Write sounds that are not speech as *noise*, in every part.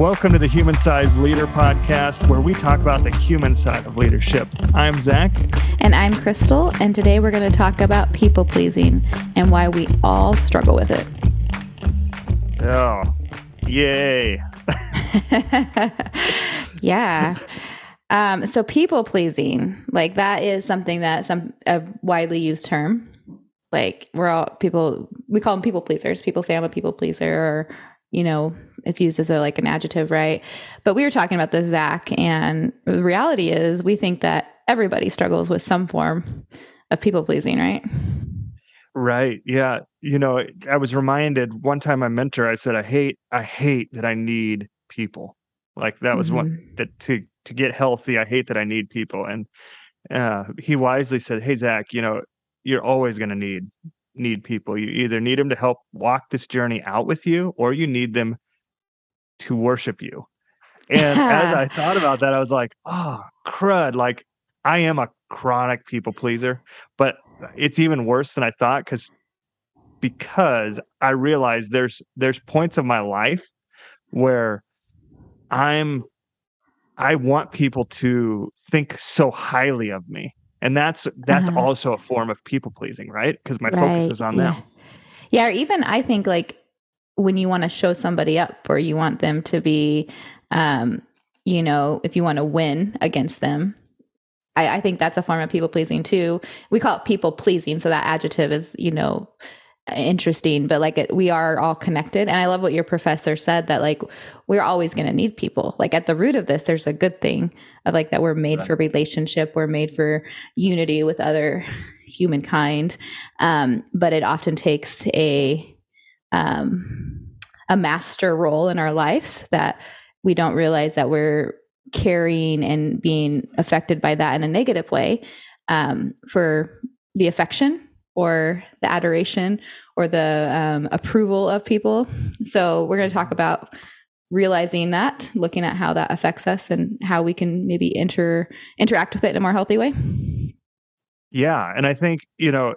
Welcome to the Human Side Leader Podcast, where we talk about the human side of leadership. I'm Zech. And I'm Crystal, and today we're going to talk about people pleasing and why we all struggle with it. Oh, yay. *laughs* yeah. Um, so people pleasing, like that is something that some a widely used term. Like we're all people we call them people pleasers. People say I'm a people pleaser or you know, it's used as a like an adjective, right? But we were talking about this, Zech, and the reality is we think that everybody struggles with some form of people pleasing, right? Right. Yeah. You know, I was reminded one time my mentor, I said, I hate, I hate that I need people. Like that was mm-hmm. one that to to get healthy, I hate that I need people. And uh, he wisely said, Hey Zech, you know, you're always gonna need need people. You either need them to help walk this journey out with you or you need them to worship you. And as *laughs* I thought about that, I was like, oh, crud. Like, I am a chronic people pleaser, but it's even worse than I thought because because I realized there's there's points of my life where I'm I want people to think so highly of me and that's that's uh-huh. also a form of people pleasing right because my right. focus is on yeah. them yeah or even i think like when you want to show somebody up or you want them to be um you know if you want to win against them. I, I think that's a form of people pleasing too. We call it people pleasing so that adjective is you know interesting but like it, we are all connected and i love what your professor said that like we're always going to need people. Like at the root of this there's a good thing of like that we're made right. for relationship we're made for unity with other humankind um, but it often takes a um, a master role in our lives that we don't realize that we're carrying and being affected by that in a negative way um, for the affection or the adoration or the um, approval of people. So we're going to talk about realizing that, looking at how that affects us and how we can maybe inter interact with it in a more healthy way. Yeah, and I think you know,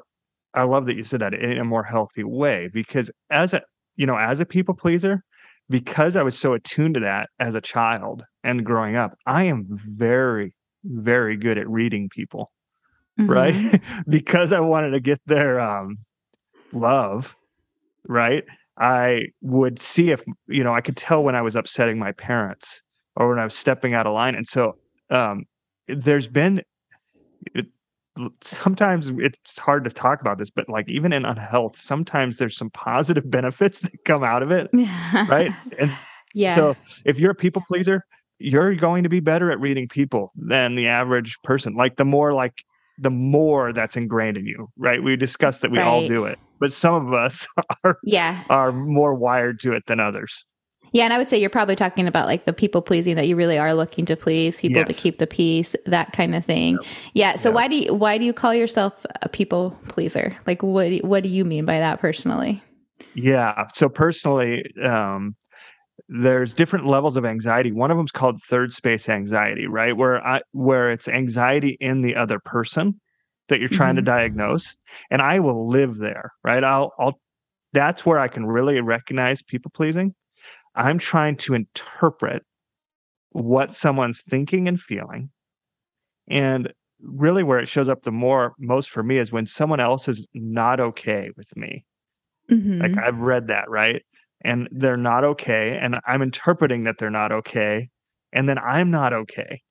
I love that you said that in a more healthy way because as a you know as a people pleaser, because I was so attuned to that as a child and growing up, I am very very good at reading people, mm-hmm. right? *laughs* because I wanted to get their um, love, right? I would see if you know I could tell when I was upsetting my parents or when I was stepping out of line, and so um, there's been sometimes it's hard to talk about this, but like even in unhealth, sometimes there's some positive *laughs* benefits that come out of it, right? *laughs* And yeah. So if you're a people pleaser, you're going to be better at reading people than the average person. Like the more like the more that's ingrained in you, right? We discussed that we right. all do it, but some of us *laughs* are yeah are more wired to it than others. Yeah, and I would say you're probably talking about like the people pleasing that you really are looking to please people yes. to keep the peace, that kind of thing. Yep. Yeah. So yep. why do you why do you call yourself a people pleaser? Like what what do you mean by that personally? Yeah. So personally, um, there's different levels of anxiety. One of them is called third space anxiety, right? Where I where it's anxiety in the other person that you're trying mm-hmm. to diagnose, and I will live there, right? I'll I'll that's where I can really recognize people pleasing. I'm trying to interpret what someone's thinking and feeling. And really where it shows up the more most for me is when someone else is not okay with me. Mm-hmm. Like I've read that, right? and they're not okay and i'm interpreting that they're not okay and then i'm not okay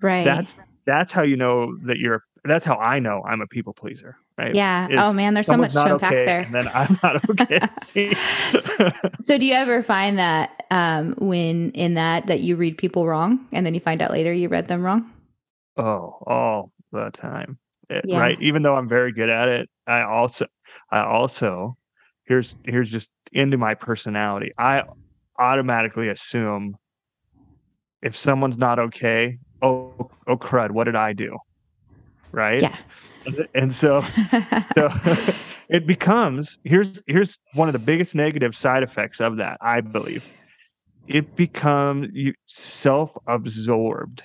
right that's that's how you know that you're that's how i know i'm a people pleaser right? Yeah. Is oh man there's so much to unpack okay, there. and then i'm not *laughs* okay. *laughs* So do you ever find that um when in that that you read people wrong and then you find out later you read them wrong? Oh all the time. It, yeah. right? Even though i'm very good at it i also i also here's here's just into my personality. I automatically assume if someone's not okay, oh oh crud, what did I do? Right? Yeah. And so, so *laughs* it becomes here's here's one of the biggest negative side effects of that, I believe. It becomes self-absorbed,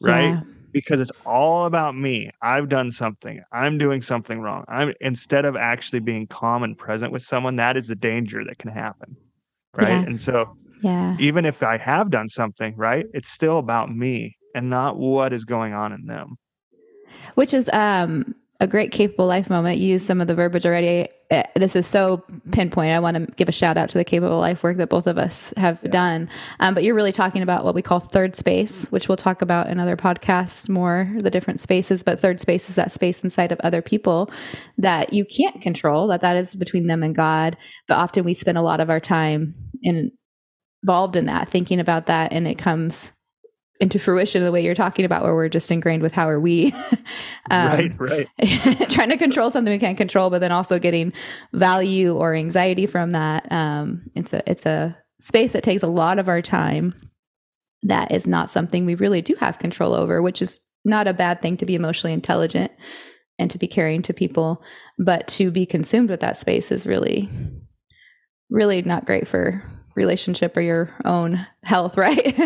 right? Yeah because it's all about me. I've done something. I'm doing something wrong. I'm instead of actually being calm and present with someone, that is the danger that can happen. Right. Yeah. And so Yeah. Even if I have done something, right? It's still about me and not what is going on in them. Which is um a great capable life moment. You use some of the verbiage already. Uh, this is so pinpoint. I want to give a shout out to the capable life work that both of us have yeah. done. Um, but you're really talking about what we call third space, which we'll talk about in other podcasts more, the different spaces. But third space is that space inside of other people that you can't control, that that is between them and God. But often we spend a lot of our time in, involved in that, thinking about that, and it comes into fruition the way you're talking about where we're just ingrained with how are we *laughs* um, right right. *laughs* trying to control something we can't control but then also getting value or anxiety from that. Um, it's a it's a space that takes a lot of our time that is not something we really do have control over which is not a bad thing to be emotionally intelligent and to be caring to people but to be consumed with that space is really really not great for relationship or your own health *laughs* right?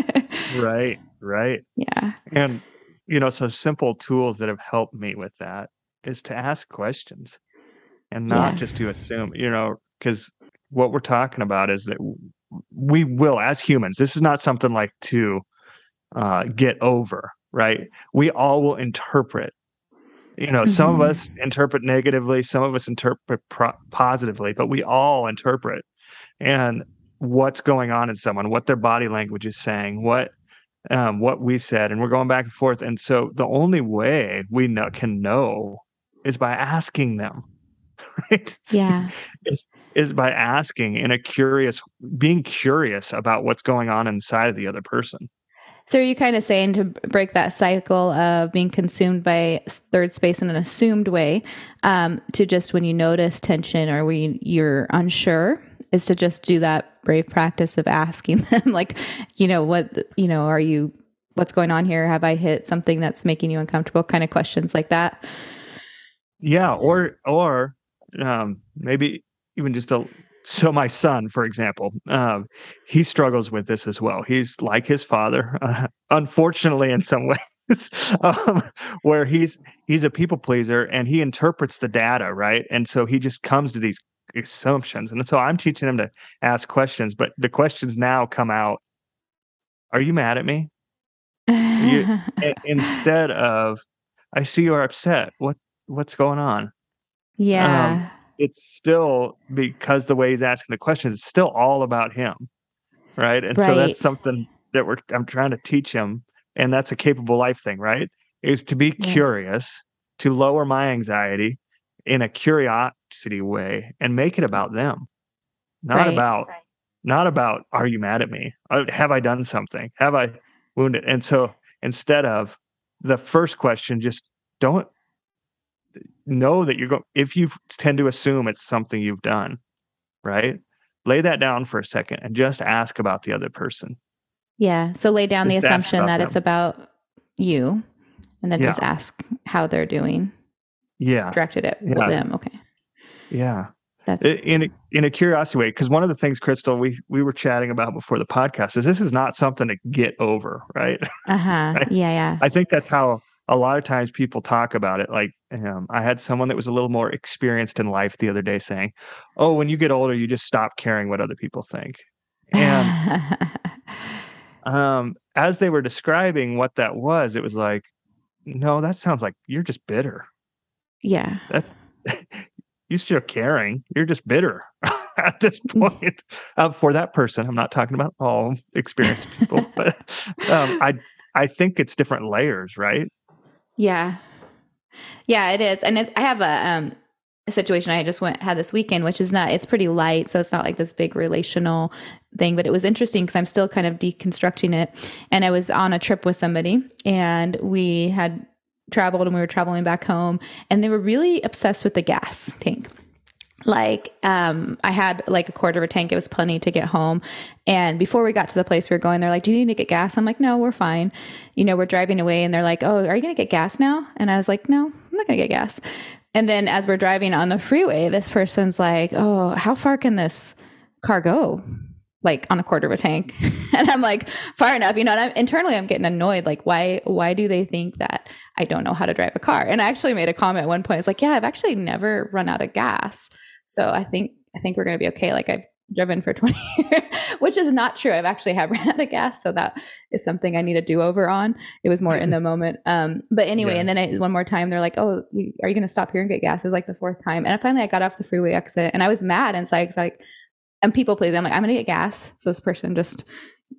Right right? Yeah. And, you know, some simple tools that have helped me with that is to ask questions and not yeah. just to assume, you know, because what we're talking about is that we will, as humans, this is not something like to uh, get over, right? We all will interpret. You know, mm-hmm. some of us mm-hmm. interpret negatively, some of us interpret pro- positively, but we all interpret. And what's going on in someone, what their body language is saying, what um, what we said, and we're going back and forth. And so the only way we know, can know is by asking them, *laughs* right? Yeah. is, is by asking in a curious, being curious about what's going on inside of the other person. So are you kind of saying to break that cycle of being consumed by third space in an assumed way, um, to just when you notice tension or when you're unsure, is to just do that brave practice of asking *laughs* them, like, you know, what, you know, are you, what's going on here? Have I hit something that's making you uncomfortable? Kind of questions like that. Yeah. Or, or, um, maybe even just a, so my son, for example, um, he struggles with this as well. He's like his father, uh, *laughs* unfortunately, in some *laughs* ways, um, where he's he's a people pleaser and he interprets the data right, and so he just comes to these assumptions. And so I'm teaching him to ask questions, but the questions now come out Are you mad at me? you, *laughs* instead of, I see you're upset. What What's going on? Yeah. Um, it's still because the way he's asking the questions, it's still all about him. Right. And right. so that's something that we're, I'm trying to teach him. And that's a capable life thing, right? Is to be yeah. curious, to lower my anxiety in a curiosity way and make it about them not right. about right. not about are you mad at me uh, have i done something have i wounded and so instead of the first question just don't know that you're going if you tend to assume it's something you've done right lay that down for a second and just ask about the other person yeah so lay down just the assumption that them. it's about you and then yeah. just ask how they're doing yeah directed at yeah. them okay yeah that's in a, in a curiosity way because one of the things crystal we we were chatting about before the podcast is this is not something to get over right *laughs* uh-huh right? yeah yeah i think that's how a lot of times people talk about it like um, i had someone that was a little more experienced in life the other day saying oh when you get older you just stop caring what other people think and *laughs* um as they were describing what that was it was like no that sounds like you're just bitter yeah. That's *laughs* you still caring. You're just bitter *laughs* at this point. Um, for that person, I'm not talking about all experienced people, but um, I I think it's different layers, right? Yeah, yeah, it is. And I have a um a situation I just went had this weekend, which is not it's pretty light, so it's not like this big relational thing, but it was interesting because I'm still kind of deconstructing it. And I was on a trip with somebody, and we had traveled and we were traveling back home and they were really obsessed with the gas tank like um i had like a quarter of a tank. It was plenty to get home. And before we got to the place we were going they're like do you need to get gas? I'm like no we're fine. You know we're driving away and they're like oh are you gonna get gas now? And i was like no i'm not gonna get gas. And then as we're driving on the freeway this person's like oh how far can this car go like on a quarter of a tank *laughs* and i'm like far enough you know I'm, internally i'm getting annoyed like why why do they think that i don't know how to drive a car and i actually made a comment at one point it's like yeah i've actually never run out of gas so i think i think we're going to be okay like i've driven for *laughs* 20 years, which is not true. I've actually have *laughs* ran out of gas, so that is something I need to do over on. It was more in the moment. Um, but anyway, yeah. and then I, one more time, they're like, "Oh, you, are you going to stop here and get gas?" It was like the fourth time, and I finally I got off the freeway exit, and I was mad, and so I was like, and people please, I'm like, I'm to get gas. So this person just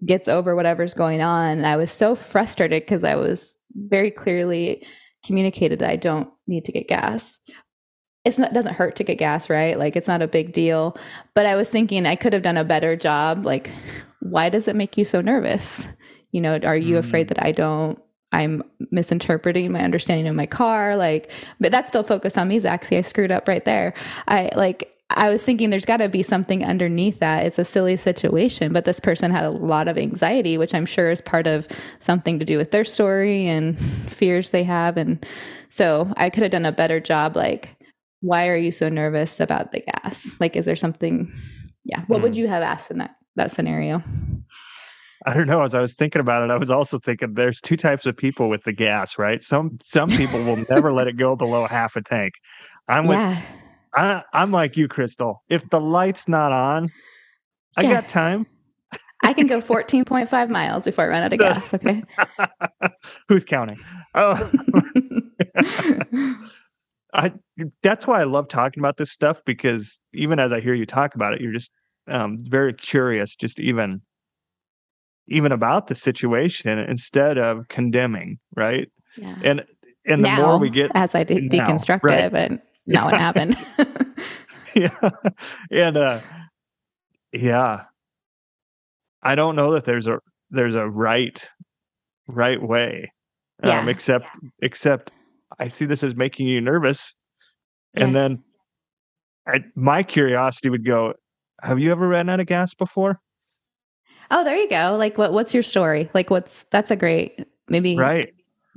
gets over whatever's going on, and I was so frustrated because I was very clearly communicated that I don't need to get gas it's not doesn't hurt to get gas, right? Like it's not a big deal. But I was thinking I could have done a better job. Like, why does it make you so nervous? You know, are you mm. afraid that I don't I'm misinterpreting my understanding of my car? Like, but that's still focused on me, Zech. See, I screwed up right there. I like I was thinking there's got to be something underneath that. It's a silly situation, but this person had a lot of anxiety, which I'm sure is part of something to do with their story and *laughs* fears they have. And so I could have done a better job, like, why are you so nervous about the gas? Like, is there something? Yeah. What mm. would hmm. you have asked in that that scenario? I don't know. As I was thinking about it, I was also thinking there's two types of people with the gas, right? Some some people will never let it go below half a tank. I'm with yeah. I, I'm like you, Crystal. If the light's not on, I yeah. got time. I can go 14.5 miles before I run out of gas. Okay. *laughs* Who's counting? Oh. *laughs* *laughs* I that's why I love talking about this stuff because even as I hear you talk about it, you're just um, very curious, just even even about the situation instead of condemning, right? Yeah. And and the now, more we get as I de- now, deconstruct right. it, but now it happened. *laughs* yeah, and uh, yeah, I don't know that there's a there's a right right way, um, yeah. except yeah. except I see this as making you nervous. Yeah. And then I, my curiosity would go, have you ever ran out of gas before? Oh, there you go. Like what what's your story? Like what's that's a great maybe right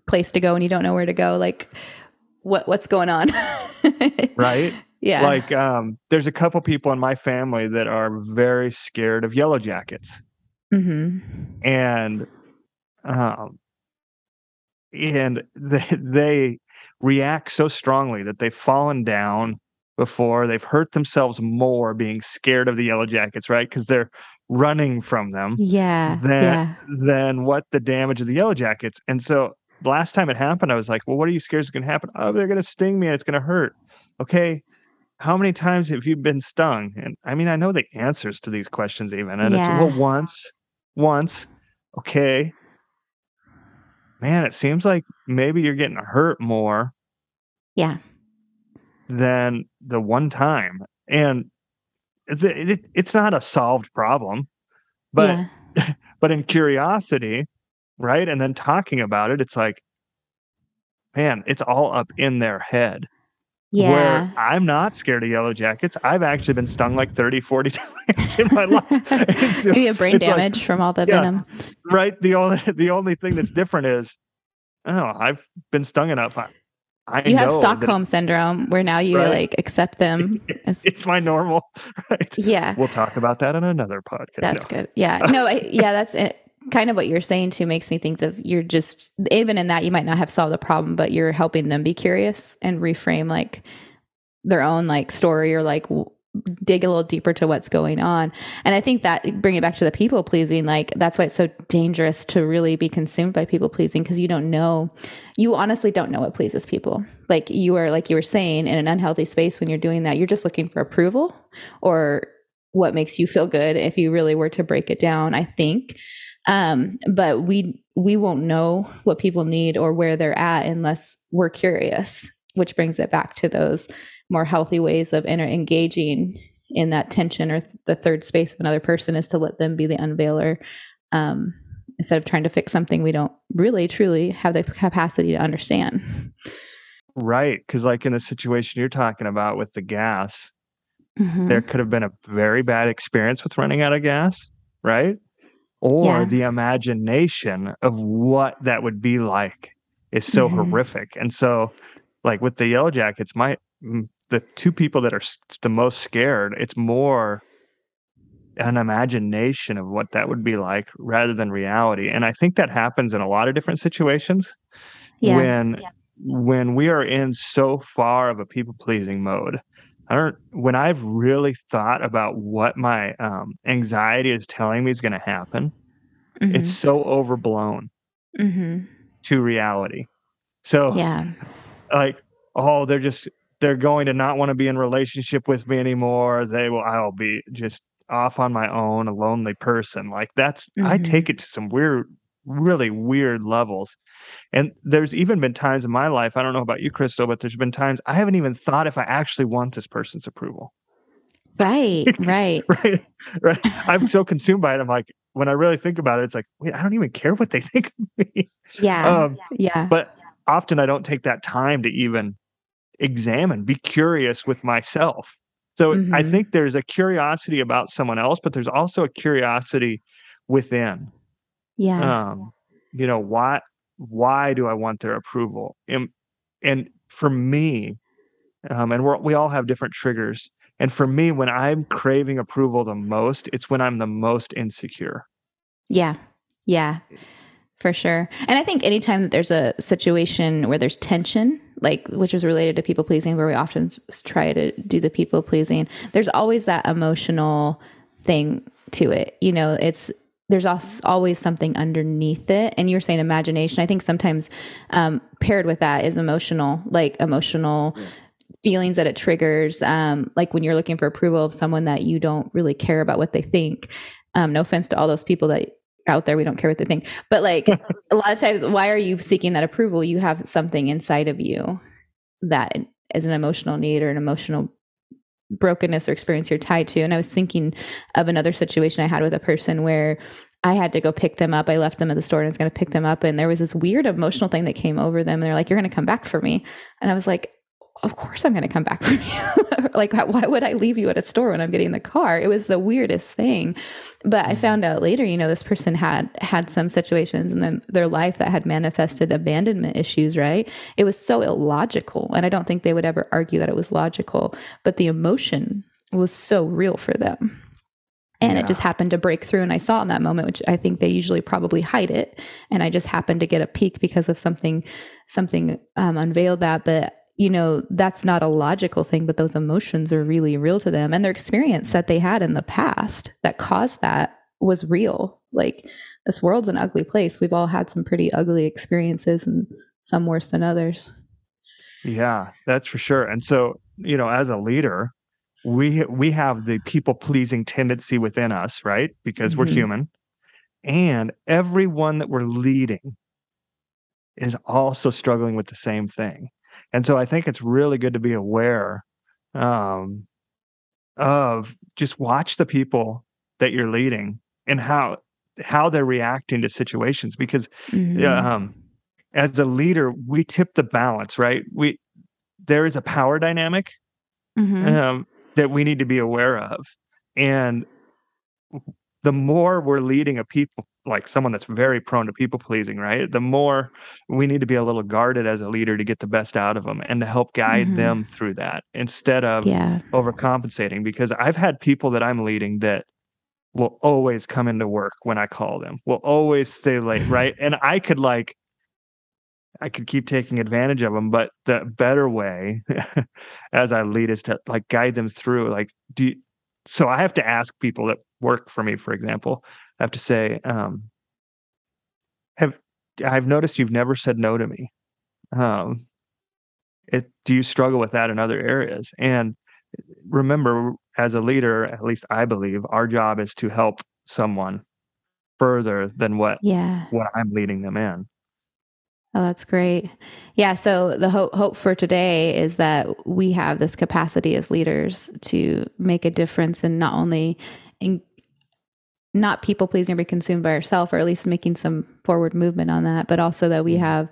place to go and you don't know where to go. Like what what's going on? *laughs* right? Yeah. Like um there's a couple people in my family that are very scared of yellow jackets. Mm-hmm. And um and they, they react so strongly that they've fallen down before they've hurt themselves more being scared of the yellow jackets right because they're running from them yeah than yeah. than what the damage of the yellow jackets and so last time it happened i was like well what are you scared is going to happen oh they're going to sting me and it's going to hurt okay how many times have you been stung and i mean i know the answers to these questions even and yeah. it's well once once okay man, it seems like maybe you're getting hurt more. Yeah. Than the one time. And it, it, it's not a solved problem, but yeah. *laughs* but in curiosity, right? And then talking about it, it's like, man, it's all up in their head. Yeah. Where I'm not scared of yellow jackets. I've actually been stung like 30, 40 *laughs* times in my life. So *laughs* Maybe a brain damage like, from all the yeah, venom. Right. The only *laughs* the only thing that's different is oh, I've been stung enough. I, I you have Stockholm syndrome where now you right? like accept them. As, it's my normal, right? Yeah. We'll talk about that in another podcast. That's no. good. Yeah. No, I, yeah, that's it kind of what you're saying too makes me think of you're just even in that you might not have solved the problem but you're helping them be curious and reframe like their own like story or like dig a little deeper to what's going on. And i think that bring it back to the people pleasing like that's why it's so dangerous to really be consumed by people pleasing because you don't know you honestly don't know what pleases people. Like you are like you were saying in an unhealthy space when you're doing that you're just looking for approval or what makes you feel good if you really were to break it down i think um, but we we won't know what people need or where they're at unless we're curious, which brings it back to those more healthy ways of inter- engaging in that tension or th- the third space of another person is to let them be the unveiler um, instead of trying to fix something we don't really truly have the capacity to understand. Right. Because, like in the situation you're talking about with the gas, mm-hmm. there could have been a very bad experience with running out of gas, right? Or yeah. the imagination of what that would be like is so mm-hmm. horrific. And so, like with the Yellow Jackets, my the two people that are the most scared, it's more an imagination of what that would be like rather than reality. And I think that happens in a lot of different situations yeah. when yeah. when we are in so far of a people pleasing mode. I don't when I've really thought about what my, um, anxiety is telling me is gonna happen, it's Mhm. so overblown Mhm. to reality. So, Yeah. like, "Oh, they're just they're going to not wanna be in relationship with me anymore. They will I'll be just off on my own, a lonely person." Like, that's I take it to some weird really weird levels. And there's even been times in my life, I don't know about you, Crystal, but there's been times I haven't even thought if I actually want this person's approval. Right, *laughs* right. Right, right. I'm so consumed by it, I'm like when I really think about it, it's like, "Wait, I don't even care what they *laughs* think of me." Yeah, Um, yeah. but often I don't take that time to even examine, be curious with myself. So, I Mhm. think there's a curiosity about someone else, but there's also a curiosity within. Yeah. Um, you know, why why do I want their approval? And and for me, um, and we're we all have different triggers, and for me, when I'm craving approval the most, it's when I'm the most insecure. Yeah, yeah, for sure. And I think anytime that there's a situation where there's tension, like which is related to people pleasing, where we often try to do the people pleasing, there's always that emotional thing to it. You know, it's there's always something underneath it. And you're saying imagination. I think sometimes um, paired with that is emotional, like emotional feelings that it triggers. Um, like when you're looking for approval of someone that you don't really care about what they think. Um, no offense to all those people that out there we don't care what they think but like *laughs* a lot of times why are you seeking that approval you have something inside of you that is an emotional need or an emotional brokenness or experience you're tied to. And i was thinking of another situation i had with a person where i had to go pick them up. I left them at the store and i was going to pick them up. And there was this weird emotional thing that came over them. And they're like you're going to come back for me. And i was like of course I'm going to come back from you. *laughs* like, why would I leave you at a store when I'm getting the car? It was the weirdest thing. But I found out later, you know, this person had had some situations in them, their life that had manifested abandonment issues, right? It was so illogical. And I don't think they would ever argue that it was logical, but the emotion was so real for them. And Yeah. it just happened to break through. And I saw in that moment, which I think they usually probably hide it. And I just happened to get a peek because of something, something um, unveiled that. But you know that's not a logical thing but those emotions are really real to them and their experience that they had in the past that caused that was real like this world's an ugly place we've all had some pretty ugly experiences and some worse than others Yeah, that's for sure. And so, you know, as a leader, we we have the people pleasing tendency within us, right? Because we're Mhm. human. And everyone that we're leading is also struggling with the same thing. And so I think it's really good to be aware um, of just watch the people that you're leading and how how they're reacting to situations because yeah, Mhm. um, as a leader, we tip the balance, right? We there is a power dynamic Mhm. um, that we need to be aware of, and the more we're leading a people like someone that's very prone to people pleasing, right? The more we need to be a little guarded as a leader to get the best out of them and to help guide Mhm. them through that instead of yeah overcompensating. Because I've had people that I'm leading that will always come into work when I call them, will always stay late, right? And I could like I could keep taking advantage of them, but the better way *laughs* as I lead is to like guide them through like do you, so I have to ask people that work for me, for example, I have to say, um, have I've noticed you've never said no to me. Um, it do you struggle with that in other areas? And remember, as a leader, at least I believe, our job is to help someone further than what yeah what I'm leading them in. Oh, that's great. Yeah. So the hope hope for today is that we have this capacity as leaders to make a difference in not only in not people pleasing or be consumed by ourselves, or at least making some forward movement on that, but also that we Mhm. have,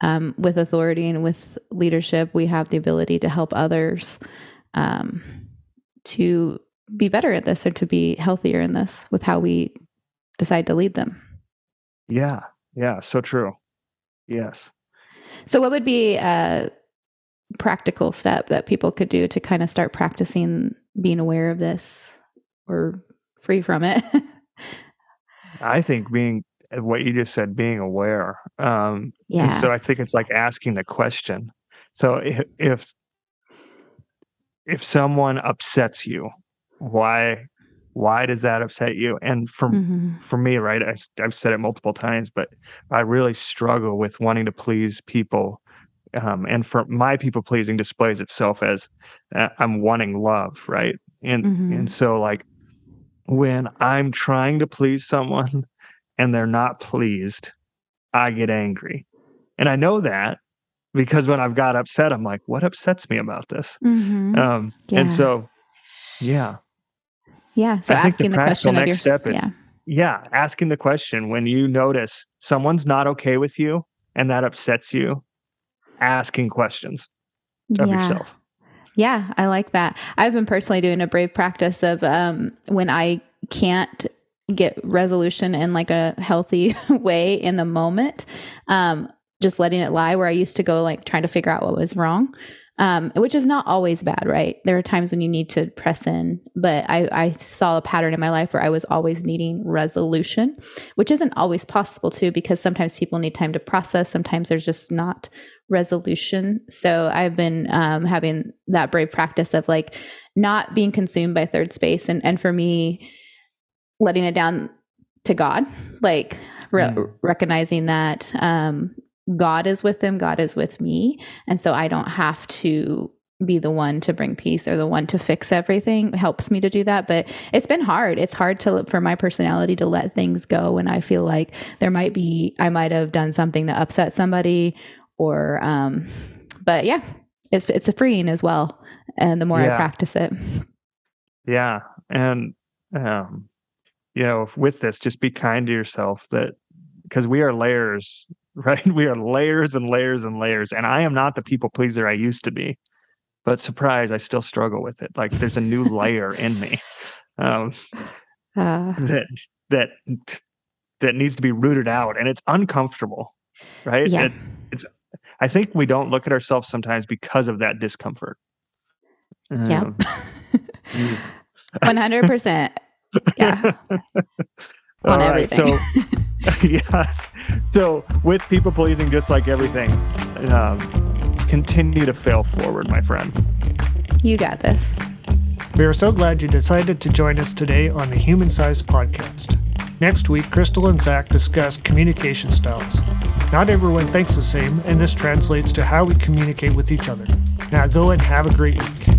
um, with authority and with leadership, we have the ability to help others um, to be better at this or to be healthier in this with how we decide to lead them. Yeah, yeah, so true. Yes. So, what would be a practical step that people could do to kind of start practicing being aware of this or free from it? *laughs* I think being uh, what you just said, being aware. Um, and so. I think it's like asking the question. So if, if if someone upsets you, why why does that upset you and for mm-hmm. for me right I, i've said it multiple times but i really struggle with wanting to please people um, and for my people pleasing displays itself as uh, i'm wanting love right and mm-hmm. and so like when i'm trying to please someone *laughs* and they're not pleased i get angry and i know that because when i've got upset i'm like what upsets me about this mm-hmm. um, yeah. and so yeah yeah. So I asking the, the question next your, step is yeah. yeah, asking the question when you notice someone's not okay with you and that upsets you, asking questions of yeah. yourself. Yeah, I like that. I've been personally doing a brave practice of um, when I can't get resolution in like a healthy *laughs* way in the moment, um, just letting it lie. Where I used to go like trying to figure out what was wrong um, which is not always bad, right? There are times when you need to press in, but I, I, saw a pattern in my life where I was always needing resolution, which isn't always possible too, because sometimes people need time to process. Sometimes there's just not resolution. So I've been um, having that brave practice of like not being consumed by third space, and and for me, letting it down to God, like re- mm. recognizing that um, God is with them, God is with me. And so I don't have to be the one to bring peace or the one to fix everything it helps me to do that but it's been hard it's hard to for my personality to let things go when i feel like there might be i might have done something that upset somebody or um but yeah it's it's a freeing as well and the more yeah. i practice it yeah and um you know with this just be kind to yourself that because we are layers right? *laughs* We are layers and layers and layers. And I am not the people pleaser I used to be. But surprise, I still struggle with it. Like there's a new *laughs* layer in me um, uh. that that that needs to be rooted out, and it's uncomfortable, right? Yeah. It, it's. I think we don't look at ourselves sometimes because of that discomfort. Yeah. Um. *laughs* One hundred percent. Yeah. On everything. So *laughs* yes. So with people pleasing, just like everything, um, continue to fail forward, my friend. You got this. We are so glad you decided to join us today on the Human Side Podcast. Next week, Crystal and Zech discuss communication styles. Not everyone thinks the same, and this translates to how we communicate with each other. Now go and have a great week.